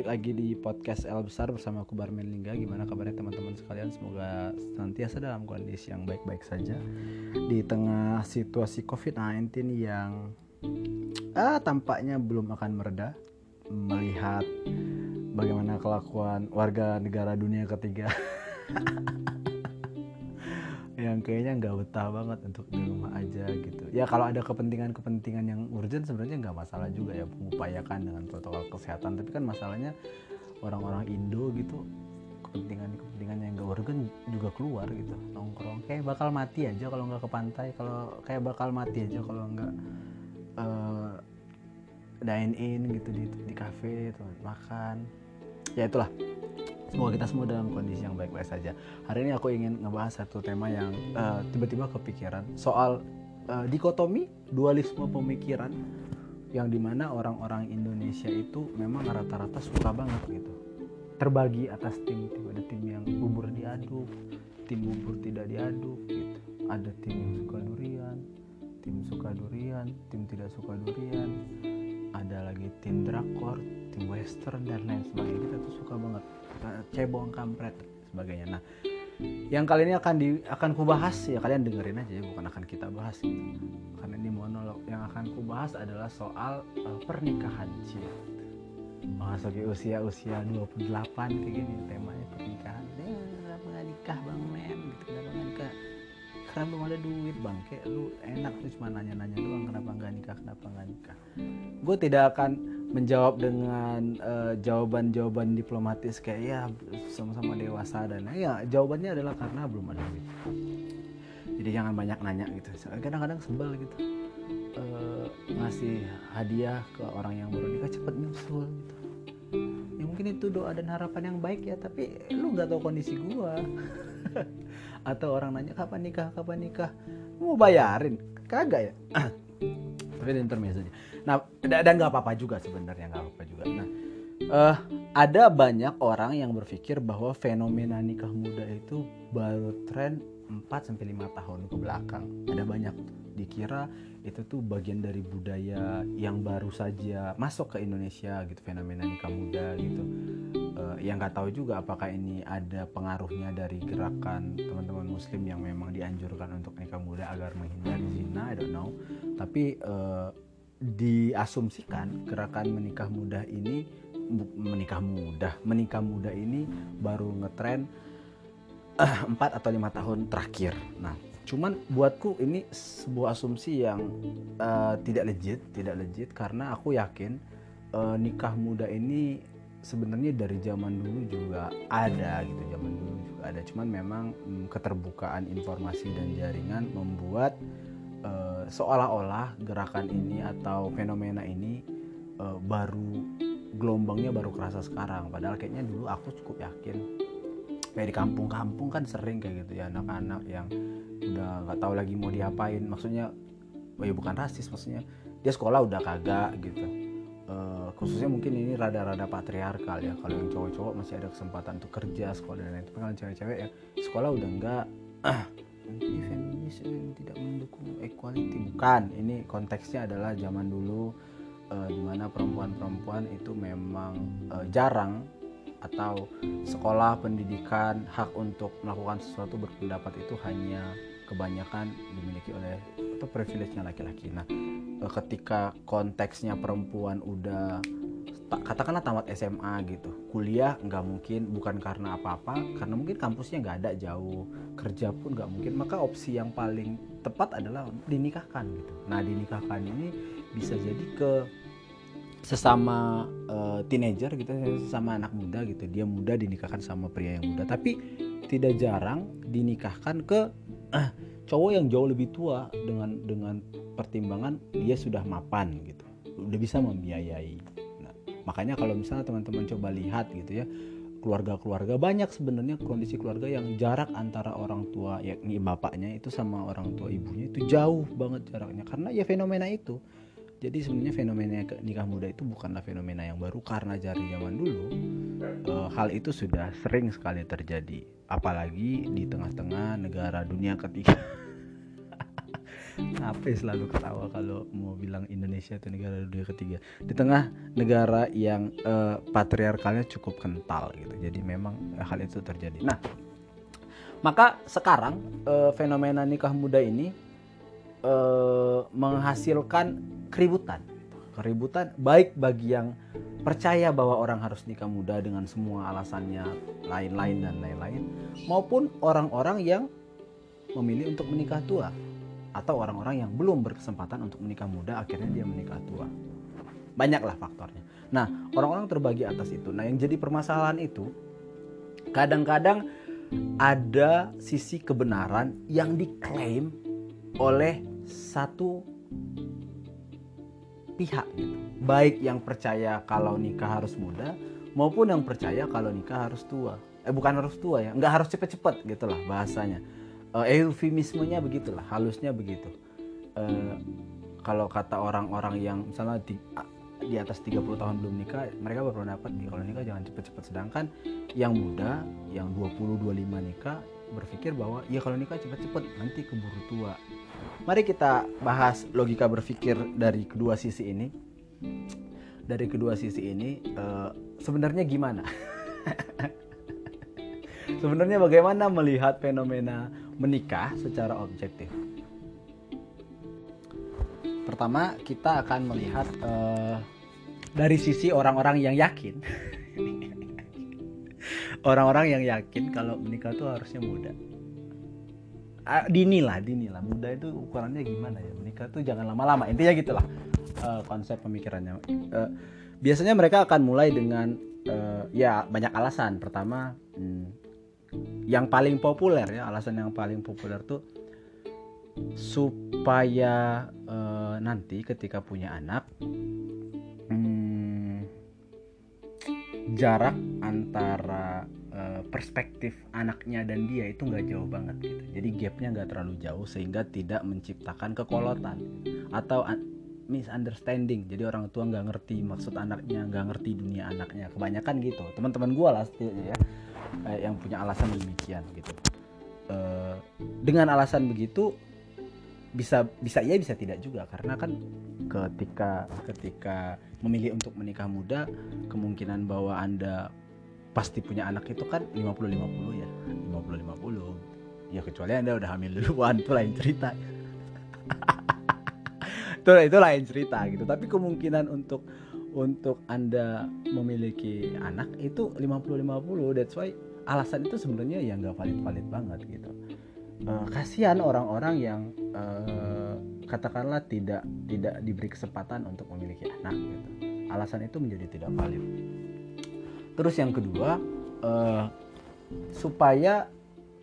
balik lagi di podcast L besar bersama aku Barmen Lingga. Gimana kabarnya teman-teman sekalian? Semoga senantiasa dalam kondisi yang baik-baik saja di tengah situasi COVID-19 yang ah, tampaknya belum akan mereda. Melihat bagaimana kelakuan warga negara dunia ketiga yang kayaknya nggak betah banget untuk di rumah aja gitu. Ya kalau ada kepentingan-kepentingan yang urgent sebenarnya nggak masalah juga ya mengupayakan dengan protokol kesehatan. Tapi kan masalahnya orang-orang Indo gitu kepentingan-kepentingan yang nggak urgent juga keluar gitu nongkrong. Kayak bakal mati aja kalau nggak ke pantai kalau kayak bakal mati aja kalau nggak uh, dine in gitu di di cafe tuh makan. Ya itulah Semoga kita semua dalam kondisi yang baik-baik saja. Hari ini aku ingin ngebahas satu tema yang uh, tiba-tiba kepikiran. Soal uh, dikotomi dualisme pemikiran yang di mana orang-orang Indonesia itu memang rata-rata suka banget gitu. Terbagi atas tim-tim ada tim yang bubur diaduk tim bubur tidak diaduk gitu. Ada tim yang suka durian tim suka durian tim tidak suka durian. Ada lagi tim drakor tim western dan lain sebagainya. Kita tuh suka banget cebong kampret sebagainya. Nah yang kali ini akan di akan kubahas ya kalian dengerin aja ya bukan akan kita bahas gitu. Karena ini monolog yang akan kubahas adalah soal uh, pernikahan sih memasuki usia usia 28 kayak gini temanya pernikahan. Ya nikah bang men gitu kenapa nikah karena belum ada duit bang. Kayak lu enak tuh cuma nanya-nanya doang kenapa nggak nikah kenapa nggak nikah. Gue tidak akan menjawab dengan uh, jawaban-jawaban diplomatis kayak ya sama-sama dewasa dan ya jawabannya adalah karena belum ada duit. Jadi jangan banyak nanya gitu. Kadang-kadang sebel gitu. Uh, hadiah ke orang yang baru nikah cepet nyusul gitu. Ya mungkin itu doa dan harapan yang baik ya tapi lu nggak tahu kondisi gua atau orang nanya kapan nikah? Kapan nikah? Mau bayarin? Kagak ya? Tapi intermezzo aja nah dan nggak apa-apa juga sebenarnya nggak apa-apa juga. Nah uh, ada banyak orang yang berpikir bahwa fenomena nikah muda itu baru tren 4 sampai 5 tahun ke belakang. Ada banyak. Dikira itu tuh bagian dari budaya yang baru saja masuk ke Indonesia gitu fenomena nikah muda gitu. Yang nggak tahu juga apakah ini ada pengaruhnya dari gerakan teman-teman muslim yang memang dianjurkan untuk nikah muda agar menghindari zina, I don't know. Tapi uh, diasumsikan gerakan menikah muda ini menikah muda menikah muda ini baru ngetren empat atau lima tahun terakhir. Nah, cuman buatku ini sebuah asumsi yang uh, tidak legit, tidak legit karena aku yakin uh, nikah muda ini sebenarnya dari zaman dulu juga ada gitu, zaman dulu juga ada. Cuman memang um, keterbukaan informasi dan jaringan membuat uh, seolah-olah gerakan ini atau fenomena ini uh, baru gelombangnya baru kerasa sekarang. Padahal kayaknya dulu aku cukup yakin kayak di kampung-kampung kan sering kayak gitu ya anak-anak yang udah nggak tahu lagi mau diapain maksudnya oh ya bukan rasis maksudnya dia sekolah udah kagak gitu uh, khususnya mungkin ini rada-rada patriarkal ya. Kalau yang cowok-cowok masih ada kesempatan untuk kerja sekolah dan lain tapi kalau cewek-cewek ya sekolah udah enggak. Ah ini feminis ini tidak mendukung equality. Bukan ini konteksnya adalah zaman dulu uh, di mana perempuan-perempuan itu memang uh, jarang atau sekolah pendidikan hak untuk melakukan sesuatu berpendapat itu hanya kebanyakan dimiliki oleh atau privilege-nya laki-laki. Nah, e, ketika konteksnya perempuan udah katakanlah tamat SMA gitu, kuliah nggak mungkin bukan karena apa-apa, karena mungkin kampusnya nggak ada jauh, kerja pun nggak mungkin, maka opsi yang paling tepat adalah dinikahkan gitu. Nah, dinikahkan ini bisa jadi ke sesama uh, teenager gitu sesama anak muda gitu dia muda dinikahkan sama pria yang muda tapi tidak jarang dinikahkan ke uh, cowok yang jauh lebih tua dengan dengan pertimbangan dia sudah mapan gitu. Udah bisa membiayai. Nah, makanya kalau misalnya teman-teman coba lihat gitu ya keluarga-keluarga banyak sebenarnya kondisi keluarga yang jarak antara orang tua yakni bapaknya itu sama orang tua ibunya itu jauh banget jaraknya. Karena ya fenomena itu jadi sebenarnya fenomena nikah muda itu bukanlah fenomena yang baru karena dari zaman dulu e, hal itu sudah sering sekali terjadi, apalagi di tengah-tengah negara dunia ketiga. Apa selalu ketawa kalau mau bilang Indonesia itu negara dunia ketiga? Di tengah negara yang uh, patriarkalnya cukup kental gitu. Jadi memang hal itu terjadi. Nah maka sekarang uh, fenomena nikah muda ini uh, menghasilkan keributan. Keributan baik bagi yang percaya bahwa orang harus nikah muda dengan semua alasannya lain-lain dan lain-lain maupun orang-orang yang memilih untuk menikah tua atau orang-orang yang belum berkesempatan untuk menikah muda akhirnya dia menikah tua. Banyaklah faktornya. Nah orang-orang terbagi atas itu. Nah yang jadi permasalahan itu kadang-kadang ada sisi kebenaran yang diklaim oleh satu pihak gitu. Baik yang percaya kalau nikah harus muda maupun yang percaya kalau nikah harus tua. Eh bukan harus tua ya, nggak harus cepet-cepet gitulah bahasanya. Uh, eufemismenya begitulah, halusnya begitu. Uh, kalau kata orang-orang yang misalnya di, di atas 30 tahun belum nikah, mereka berpendapat kalau nikah jangan cepet-cepet. Sedangkan yang muda, yang 20 25 nikah berpikir bahwa ya kalau nikah cepet-cepet nanti keburu tua Mari kita bahas logika berpikir dari kedua sisi ini. Dari kedua sisi ini, uh, sebenarnya gimana? sebenarnya bagaimana melihat fenomena menikah secara objektif? Pertama, kita akan melihat uh, dari sisi orang-orang yang yakin. orang-orang yang yakin kalau menikah itu harusnya muda dini lah dini lah. Muda itu ukurannya gimana ya? Menikah tuh jangan lama-lama. Intinya gitulah uh, konsep pemikirannya. Uh, biasanya mereka akan mulai dengan uh, ya banyak alasan. Pertama hmm, yang paling populer ya alasan yang paling populer tuh supaya uh, nanti ketika punya anak hmm, jarak antara Eh, perspektif anaknya dan dia itu nggak jauh banget gitu. Jadi gapnya nggak terlalu jauh sehingga tidak menciptakan kekolotan atau misunderstanding. Jadi orang tua nggak ngerti maksud anaknya nggak ngerti dunia anaknya. Kebanyakan gitu. Teman-teman gue lah ya eh, yang punya alasan demikian gitu. Eh, dengan alasan begitu bisa bisa iya bisa tidak juga. Karena kan ketika ketika memilih untuk menikah muda kemungkinan bahwa anda pasti punya anak itu kan 50-50 ya. 50-50 ya kecuali anda udah hamil duluan itu lain cerita. Itu itu lain cerita gitu. Tapi kemungkinan untuk untuk anda memiliki anak itu 50-50 that's why alasan itu sebenarnya ya nggak valid-valid banget gitu. Uh, kasihan orang-orang yang uh, katakanlah tidak tidak diberi kesempatan untuk memiliki anak gitu. Alasan itu menjadi tidak valid terus yang kedua uh, supaya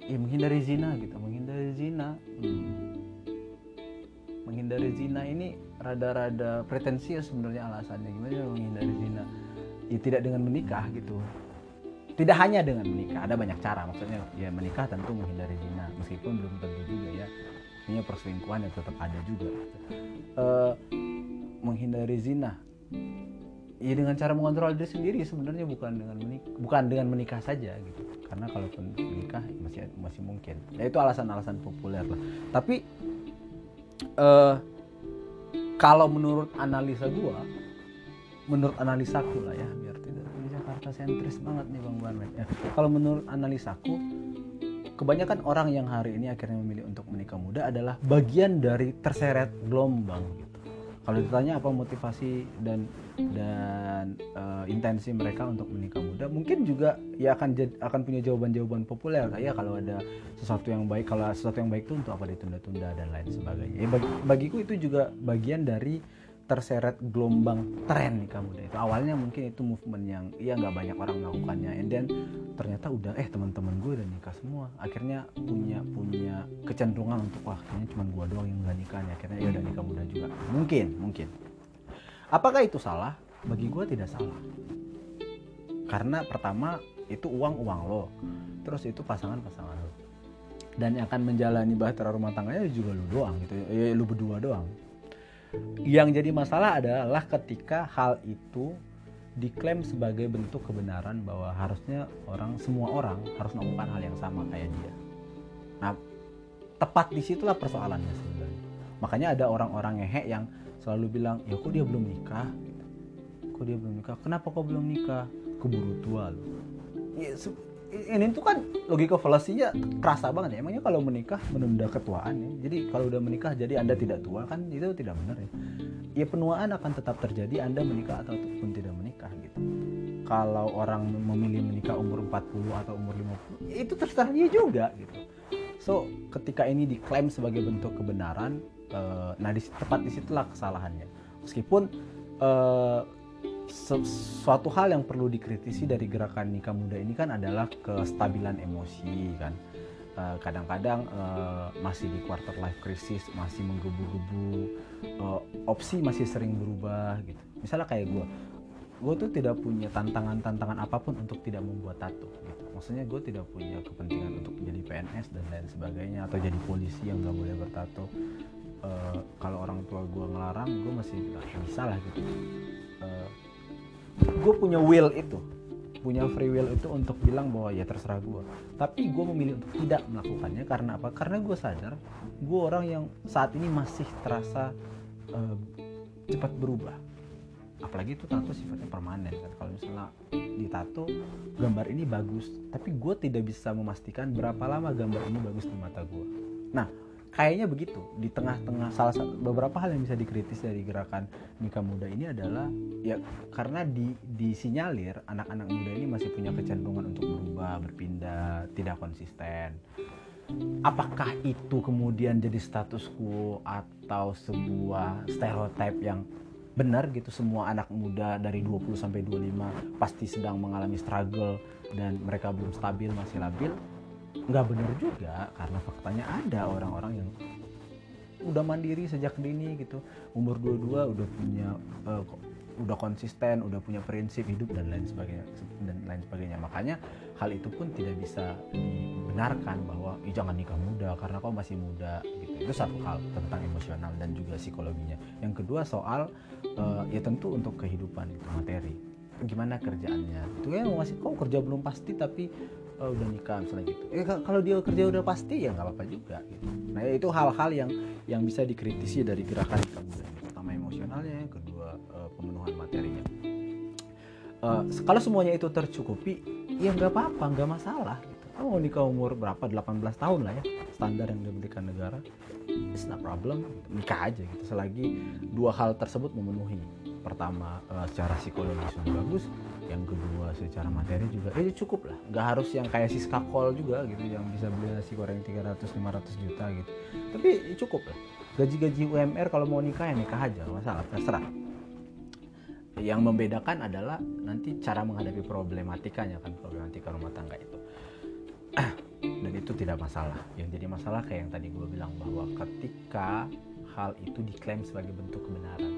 ya menghindari zina gitu menghindari zina. Hmm. menghindari zina ini rada-rada pretensius sebenarnya alasannya. Gimana menghindari zina? Ya tidak dengan menikah gitu. Tidak hanya dengan menikah ada banyak cara. Maksudnya ya menikah tentu menghindari zina meskipun belum tentu juga ya. Punya perselingkuhan yang tetap ada juga. Uh, menghindari zina ya dengan cara mengontrol diri sendiri sebenarnya bukan dengan menikah bukan dengan menikah saja gitu. Karena kalaupun menikah masih masih mungkin. Ya itu alasan-alasan populer lah. Tapi uh, kalau menurut analisa gua menurut analisaku lah ya biar tidak Jakarta sentris banget nih bang Barmet ya. Kalau menurut analisaku kebanyakan orang yang hari ini akhirnya memilih untuk menikah muda adalah bagian dari terseret gelombang gitu kalau ditanya apa motivasi dan dan uh, intensi mereka untuk menikah muda mungkin juga ya akan akan punya jawaban-jawaban populer kayak kalau ada sesuatu yang baik kalau sesuatu yang baik itu untuk apa ditunda-tunda dan lain sebagainya. Ya bagi, bagiku itu juga bagian dari terseret gelombang tren nikah muda itu awalnya mungkin itu movement yang ya nggak banyak orang melakukannya. And then ternyata udah eh teman-teman gue udah nikah semua. Akhirnya punya punya kecenderungan untuk wah kayaknya cuma gue doang yang nggak nikah nih. Akhirnya ya udah nikah muda juga. Mungkin mungkin. Apakah itu salah? Bagi gue tidak salah. Karena pertama itu uang uang lo. Terus itu pasangan pasangan lo. Dan yang akan menjalani bahtera rumah tangganya juga lu doang gitu ya lu berdua doang yang jadi masalah adalah ketika hal itu diklaim sebagai bentuk kebenaran bahwa harusnya orang semua orang harus melakukan hal yang sama kayak dia. Nah, tepat di situlah persoalannya sebenarnya. makanya ada orang-orang ngehe yang selalu bilang ya kok dia belum nikah? Kok dia belum nikah? Kenapa kok belum nikah? Keburu tua loh. Ya, ini tuh kan logika fallacy kerasa banget ya. Emangnya kalau menikah menunda ketuaan ya? Jadi kalau udah menikah jadi anda tidak tua kan itu tidak benar ya. Ya penuaan akan tetap terjadi anda menikah ataupun tidak menikah gitu. Kalau orang memilih menikah umur 40 atau umur 50 ya itu terserah dia juga gitu. So ketika ini diklaim sebagai bentuk kebenaran uh, nah di tepat di situlah kesalahannya. Meskipun uh, suatu hal yang perlu dikritisi dari gerakan nikah muda ini kan adalah kestabilan emosi kan? Eh, kadang-kadang uh, masih di quarter life crisis masih menggebu-gebu uh, opsi masih sering berubah gitu. Misalnya kayak gue gue tuh tidak punya tantangan-tantangan apa pun untuk tidak membuat tato gitu. maksudnya gue tidak punya kepentingan untuk jadi PNS dan lain sebagainya atau jadi polisi yang gak boleh bertato. Uh, kalau orang tua gue ngelarang gue masih bisa lah gitu. Uh, gue punya will itu. Punya free will itu untuk bilang bahwa ya terserah gue tapi gue memilih untuk tidak melakukannya karena apa? Karena gue sadar gue orang yang saat ini masih terasa uh, cepat berubah. Apalagi itu tato sifatnya permanen kan. Kalau misalnya di tato gambar ini bagus tapi gue tidak bisa memastikan berapa lama gambar ini bagus di mata gue nah kayaknya begitu. Di tengah-tengah salah satu beberapa hal yang bisa dikritis dari gerakan nikah muda ini adalah ya karena di disinyalir anak-anak muda ini masih punya kecenderungan untuk berubah berpindah tidak konsisten. Apakah itu kemudian jadi status quo atau sebuah stereotip yang benar gitu semua anak muda dari 20 sampai 25 pasti sedang mengalami struggle dan mereka belum stabil masih labil nggak benar juga karena faktanya ada orang-orang yang udah mandiri sejak dini gitu. Umur 22 udah punya uh, udah konsisten udah punya prinsip hidup dan lain sebagainya dan lain sebagainya. Makanya hal itu pun tidak bisa dibenarkan bahwa jangan nikah muda karena kau masih muda gitu. Itu satu hal tentang emosional dan juga psikologinya. Yang kedua soal uh, ya tentu untuk kehidupan itu materi. Gimana kerjaannya? Itu ya masih kau kerja belum pasti tapi oh, udah nikah misalnya gitu. Eh kalau dia kerja udah pasti ya nggak apa-apa juga gitu. Nah ya itu hal-hal yang yang bisa dikritisi dari gerakan ini pertama emosionalnya kedua uh, pemenuhan materinya. Uh, kalau semuanya itu tercukupi ya nggak apa-apa nggak masalah gitu. Kamu mau nikah umur berapa? 18 tahun lah ya standar yang diberikan negara. It's not problem nikah aja gitu. Selagi dua hal tersebut memenuhi pertama uh, secara psikologis sudah bagus yang kedua secara materi juga eh cukup lah. Nggak harus yang kayak si skakol juga gitu yang bisa beli nasi goreng 300-500 juta gitu. Tapi ya cukup lah. Gaji-gaji UMR kalau mau nikah ya nikah aja masalah terserah. Yang membedakan adalah nanti cara menghadapi problematikanya kan problematika rumah tangga itu. Dan itu tidak masalah. Yang jadi masalah kayak yang tadi gue bilang bahwa ketika hal itu diklaim sebagai bentuk kebenaran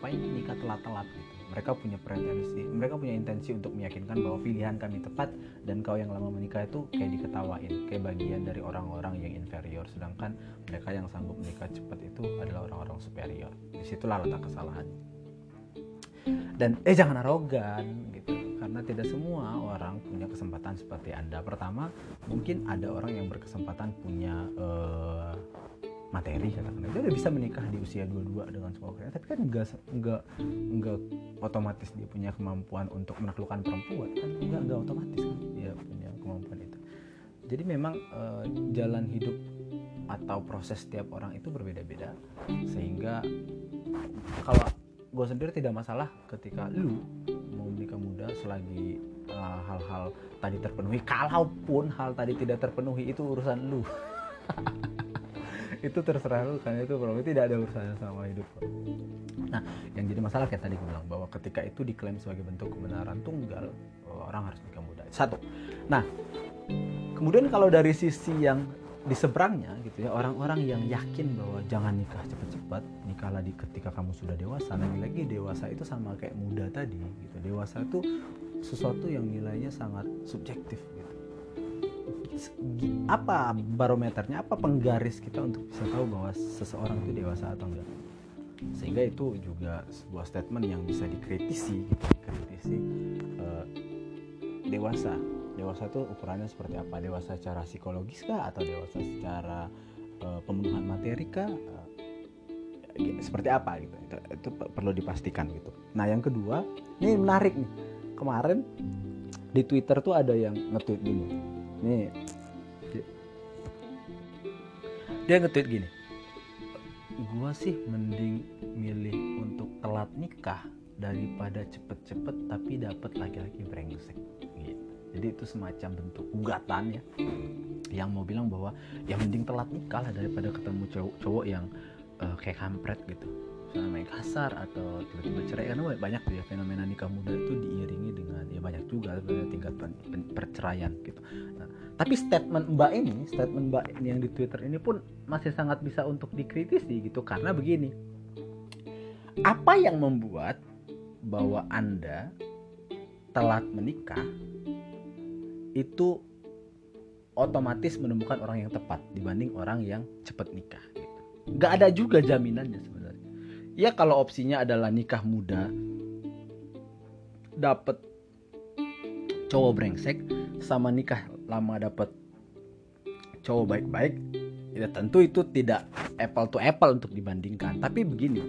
ngapain nikah telat-telat gitu. Mereka punya pretensi mereka punya intensi untuk meyakinkan bahwa pilihan kami tepat dan kau yang lama menikah itu kayak diketawain kayak bagian dari orang-orang yang inferior. Sedangkan mereka yang sanggup menikah cepat itu adalah orang-orang superior. Di situlah letak kesalahan. Dan eh jangan arogan gitu. Karena tidak semua orang punya kesempatan seperti anda. Pertama mungkin ada orang yang berkesempatan punya uh, materi katakan. Dia udah bisa menikah di usia 22 dengan semua kerja tapi kan enggak enggak enggak otomatis dia punya kemampuan untuk menaklukkan perempuan kan? Enggak enggak otomatis kan dia punya kemampuan itu. Jadi memang uh, jalan hidup atau proses setiap orang itu berbeda-beda. Sehingga kalau gue sendiri tidak masalah ketika lu mau menikah muda selagi eh, hal-hal uh, tadi terpenuhi kalaupun hal tadi tidak terpenuhi itu urusan lu itu terserah lu karena itu problem. Tidak ada urusannya sama hidup nah yang jadi masalah kayak tadi gue bilang bahwa ketika itu diklaim sebagai bentuk kebenaran tunggal orang harus nikah muda. Satu. Nah kemudian kalau dari sisi yang di seberangnya gitu ya orang-orang yang yakin bahwa jangan nikah cepat-cepat nikahlah di ketika kamu sudah dewasa. Lagi-lagi dewasa itu sama kayak muda tadi gitu. Dewasa itu sesuatu yang nilainya sangat subjektif gitu apa barometernya? Apa penggaris kita untuk bisa tahu bahwa seseorang itu dewasa atau enggak? Sehingga itu juga sebuah statement yang bisa dikritisi gitu, dikritisi uh, dewasa. Dewasa itu ukurannya seperti apa? Dewasa secara psikologis kah? Atau dewasa secara uh, pembunuhan materi kah? Uh, seperti apa gitu? Itu, itu perlu dipastikan gitu. Nah yang kedua ini menarik nih. Kemarin di Twitter tuh ada yang nge-tweet gini nih. Dia nge-tweet gini. Gua sih mending milih untuk telat nikah daripada cepet-cepet tapi dapat laki-laki brengsek gitu. jadi itu semacam bentuk gugatan ya yang mau bilang bahwa ya mending telat nikah lah daripada ketemu cowok, cowok yang uh, kayak kampret gitu misalnya main kasar atau tiba-tiba cerai karena banyak tuh ya fenomena nikah muda itu diiringi dengan ya banyak juga sebenarnya tingkat perceraian gitu. Nah, tapi statement mbak ini statement mbak ini yang di twitter ini pun masih sangat bisa untuk dikritisi gitu karena begini. Apa yang membuat bahwa anda telat menikah itu otomatis menemukan orang yang tepat dibanding orang yang cepat nikah nggak ada juga jaminannya sebenarnya ya kalau opsinya adalah nikah muda dapat cowok brengsek sama nikah lama dapat cowok baik-baik ya tentu itu tidak apple to apple untuk dibandingkan tapi begini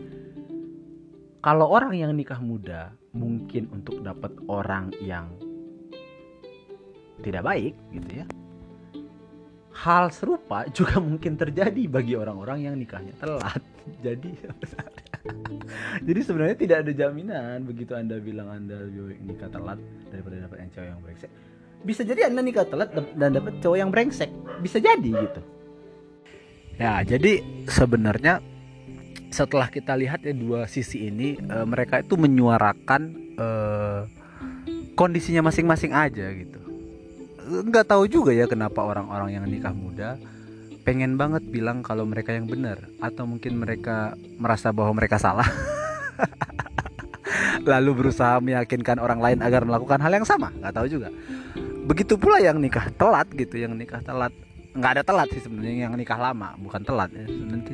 kalau orang yang nikah muda mungkin untuk dapat orang yang tidak baik gitu ya hal serupa juga mungkin terjadi bagi orang-orang yang nikahnya telat. Jadi jadi sebenarnya tidak ada jaminan begitu anda bilang anda nikah telat daripada dapat yang cowok yang brengsek. Bisa jadi anda nikah telat dan dapat cowok yang brengsek. Bisa jadi gitu. Ya jadi sebenarnya setelah kita lihat ya dua sisi ini e, mereka itu menyuarakan e, kondisinya masing-masing aja gitu nggak tahu juga ya kenapa orang-orang yang nikah muda pengen banget bilang kalau mereka yang benar atau mungkin mereka merasa bahwa mereka salah. Lalu berusaha meyakinkan orang lain agar melakukan hal yang sama nggak tahu juga. Begitu pula yang nikah telat gitu yang nikah telat. Nggak ada telat sih sebenarnya yang nikah lama bukan telat. Ya nanti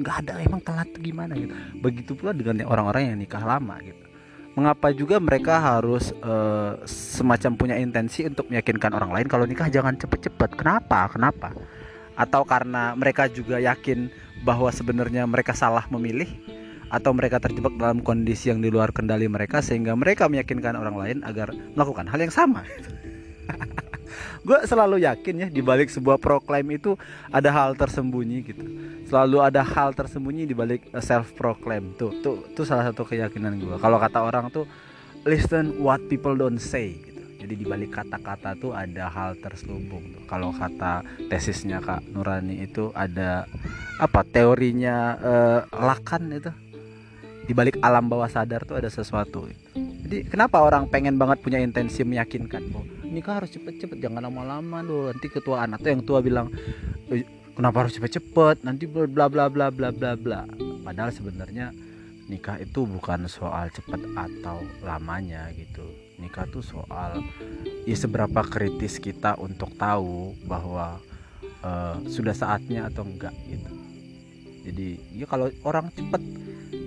nggak ada emang telat gimana? Gitu. Begitu pula dengan orang-orang yang nikah lama gitu. Mengapa juga mereka harus uh, semacam punya intensi untuk meyakinkan orang lain kalau nikah jangan cepet-cepet? Kenapa? Kenapa atau karena mereka juga yakin bahwa sebenarnya mereka salah memilih? Atau mereka terjebak dalam kondisi yang di luar kendali mereka sehingga mereka meyakinkan orang lain agar melakukan hal yang sama? Gue selalu yakin ya di balik sebuah proklaim itu ada hal tersembunyi gitu. Selalu ada hal tersembunyi di balik uh, self proclaim tuh tuh tuh salah satu keyakinan gue kalau kata orang tuh listen what people don't say. gitu jadi di balik kata-kata tuh ada hal terselubung kalau kata tesisnya kak Nurani itu ada apa teorinya uh, lakan itu. Di balik alam bawah sadar tuh ada sesuatu gitu. jadi kenapa orang pengen banget punya intensi meyakinkan bahwa nikah harus cepet-cepet jangan lama-lama loh nanti ketua anak tuh yang tua bilang kenapa harus cepet-cepet? Nanti bla bla bla bla bla bla. Padahal sebenarnya nikah itu bukan soal cepet atau lamanya gitu nikah tuh soal ya seberapa kritis kita untuk tahu bahwa uh, sudah saatnya atau enggak gitu. Jadi ya kalau orang cepet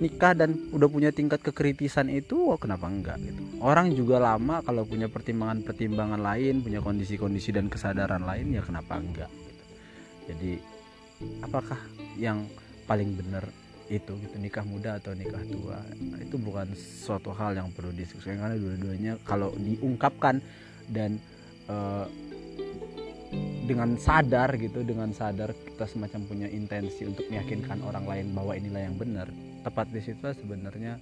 nikah dan udah punya tingkat kekritisan itu oh kenapa enggak gitu. Orang juga lama kalau punya pertimbangan-pertimbangan lain punya kondisi-kondisi dan kesadaran lain ya kenapa enggak jadi apakah yang paling benar itu gitu. Nikah muda atau nikah tua. Nah, itu bukan suatu hal yang perlu diskusikan karena dua-duanya kalau diungkapkan dan uh, dengan sadar gitu dengan sadar kita semacam punya intensi untuk meyakinkan orang lain bahwa inilah yang benar tepat di situ sebenarnya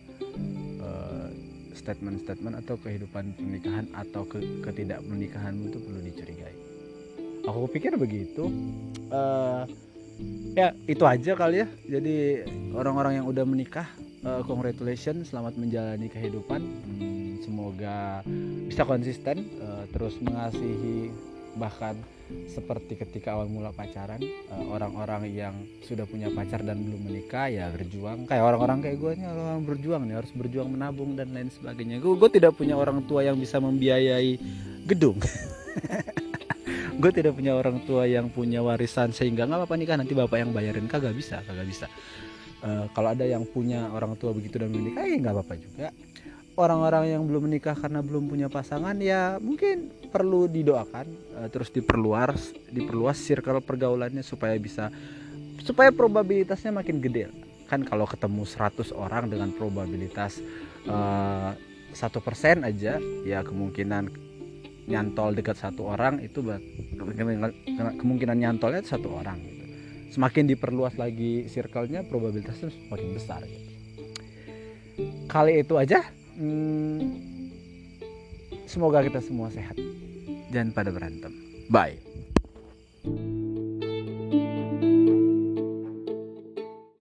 uh, statement-statement atau kehidupan pernikahan atau ke ketidakmenikahanmu itu perlu dicurigai. Aku pikir begitu. Uh, ya itu aja kali ya. Jadi orang-orang yang udah menikah uh, congratulations selamat menjalani kehidupan. Hmm, semoga bisa konsisten uh, terus mengasihi bahkan seperti ketika awal mula pacaran orang-orang uh, yang sudah punya pacar dan belum menikah ya berjuang. Kayak orang-orang kayak gue nih orang berjuang nih harus berjuang menabung dan lain sebagainya. Gue tidak punya orang tua yang bisa membiayai gedung gue tidak punya orang tua yang punya warisan sehingga nggak apa-apa nikah nanti bapak yang bayarin. Kagak bisa kagak bisa. Uh, kalau ada yang punya orang tua begitu dan menikah ya nggak apa-apa juga. Orang-orang yang belum menikah karena belum punya pasangan ya mungkin perlu didoakan uh, terus diperluas diperluas circle pergaulannya supaya bisa supaya probabilitasnya makin gede. Kan kalau ketemu 100 orang dengan probabilitas eh, satu persen aja ya kemungkinan nyantol dekat satu orang itu kemungkinan nyantolnya satu orang gitu. semakin diperluas lagi circle-nya probabilitasnya semakin besar gitu. kali itu aja hmm, semoga kita semua sehat jangan pada berantem bye